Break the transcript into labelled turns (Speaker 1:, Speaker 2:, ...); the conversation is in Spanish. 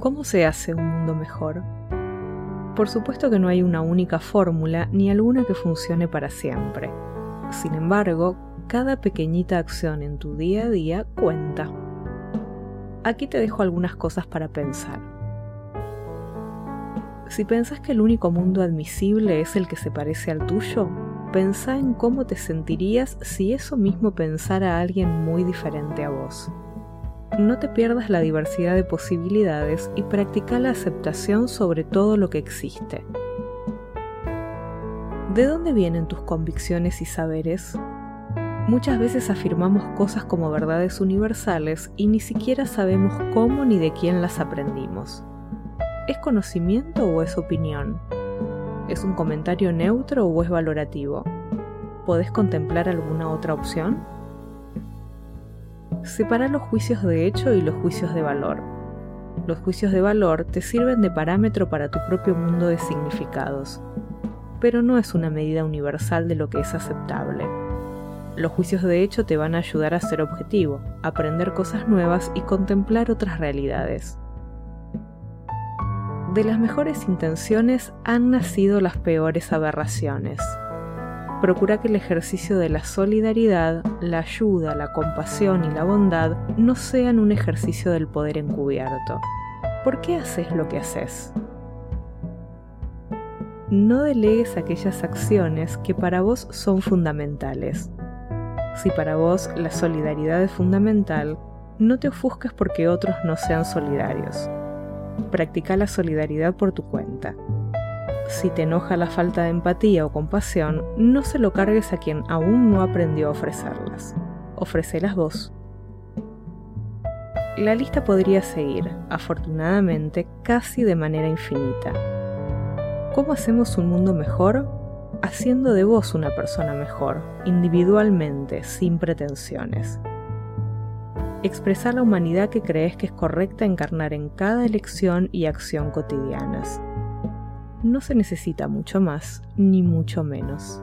Speaker 1: ¿Cómo se hace un mundo mejor? Por supuesto que no hay una única fórmula ni alguna que funcione para siempre. Sin embargo, cada pequeñita acción en tu día a día cuenta. Aquí te dejo algunas cosas para pensar. Si pensás que el único mundo admisible es el que se parece al tuyo, pensá en cómo te sentirías si eso mismo pensara alguien muy diferente a vos no te pierdas la diversidad de posibilidades y practica la aceptación sobre todo lo que existe. ¿De dónde vienen tus convicciones y saberes? Muchas veces afirmamos cosas como verdades universales y ni siquiera sabemos cómo ni de quién las aprendimos. ¿Es conocimiento o es opinión? ¿Es un comentario neutro o es valorativo? ¿Podés contemplar alguna otra opción? Separa los juicios de hecho y los juicios de valor. Los juicios de valor te sirven de parámetro para tu propio mundo de significados, pero no es una medida universal de lo que es aceptable. Los juicios de hecho te van a ayudar a ser objetivo, aprender cosas nuevas y contemplar otras realidades. De las mejores intenciones han nacido las peores aberraciones procura que el ejercicio de la solidaridad, la ayuda, la compasión y la bondad no sean un ejercicio del poder encubierto. ¿Por qué haces lo que haces? No delegues aquellas acciones que para vos son fundamentales. Si para vos la solidaridad es fundamental, no te ofusques porque otros no sean solidarios. Practica la solidaridad por tu cuenta si te enoja la falta de empatía o compasión, no se lo cargues a quien aún no aprendió a ofrecerlas. Ofrecelas vos. La lista podría seguir, afortunadamente, casi de manera infinita. ¿Cómo hacemos un mundo mejor? Haciendo de vos una persona mejor, individualmente, sin pretensiones. Expresar la humanidad que crees que es correcta encarnar en cada elección y acción cotidianas no se necesita mucho más ni mucho menos.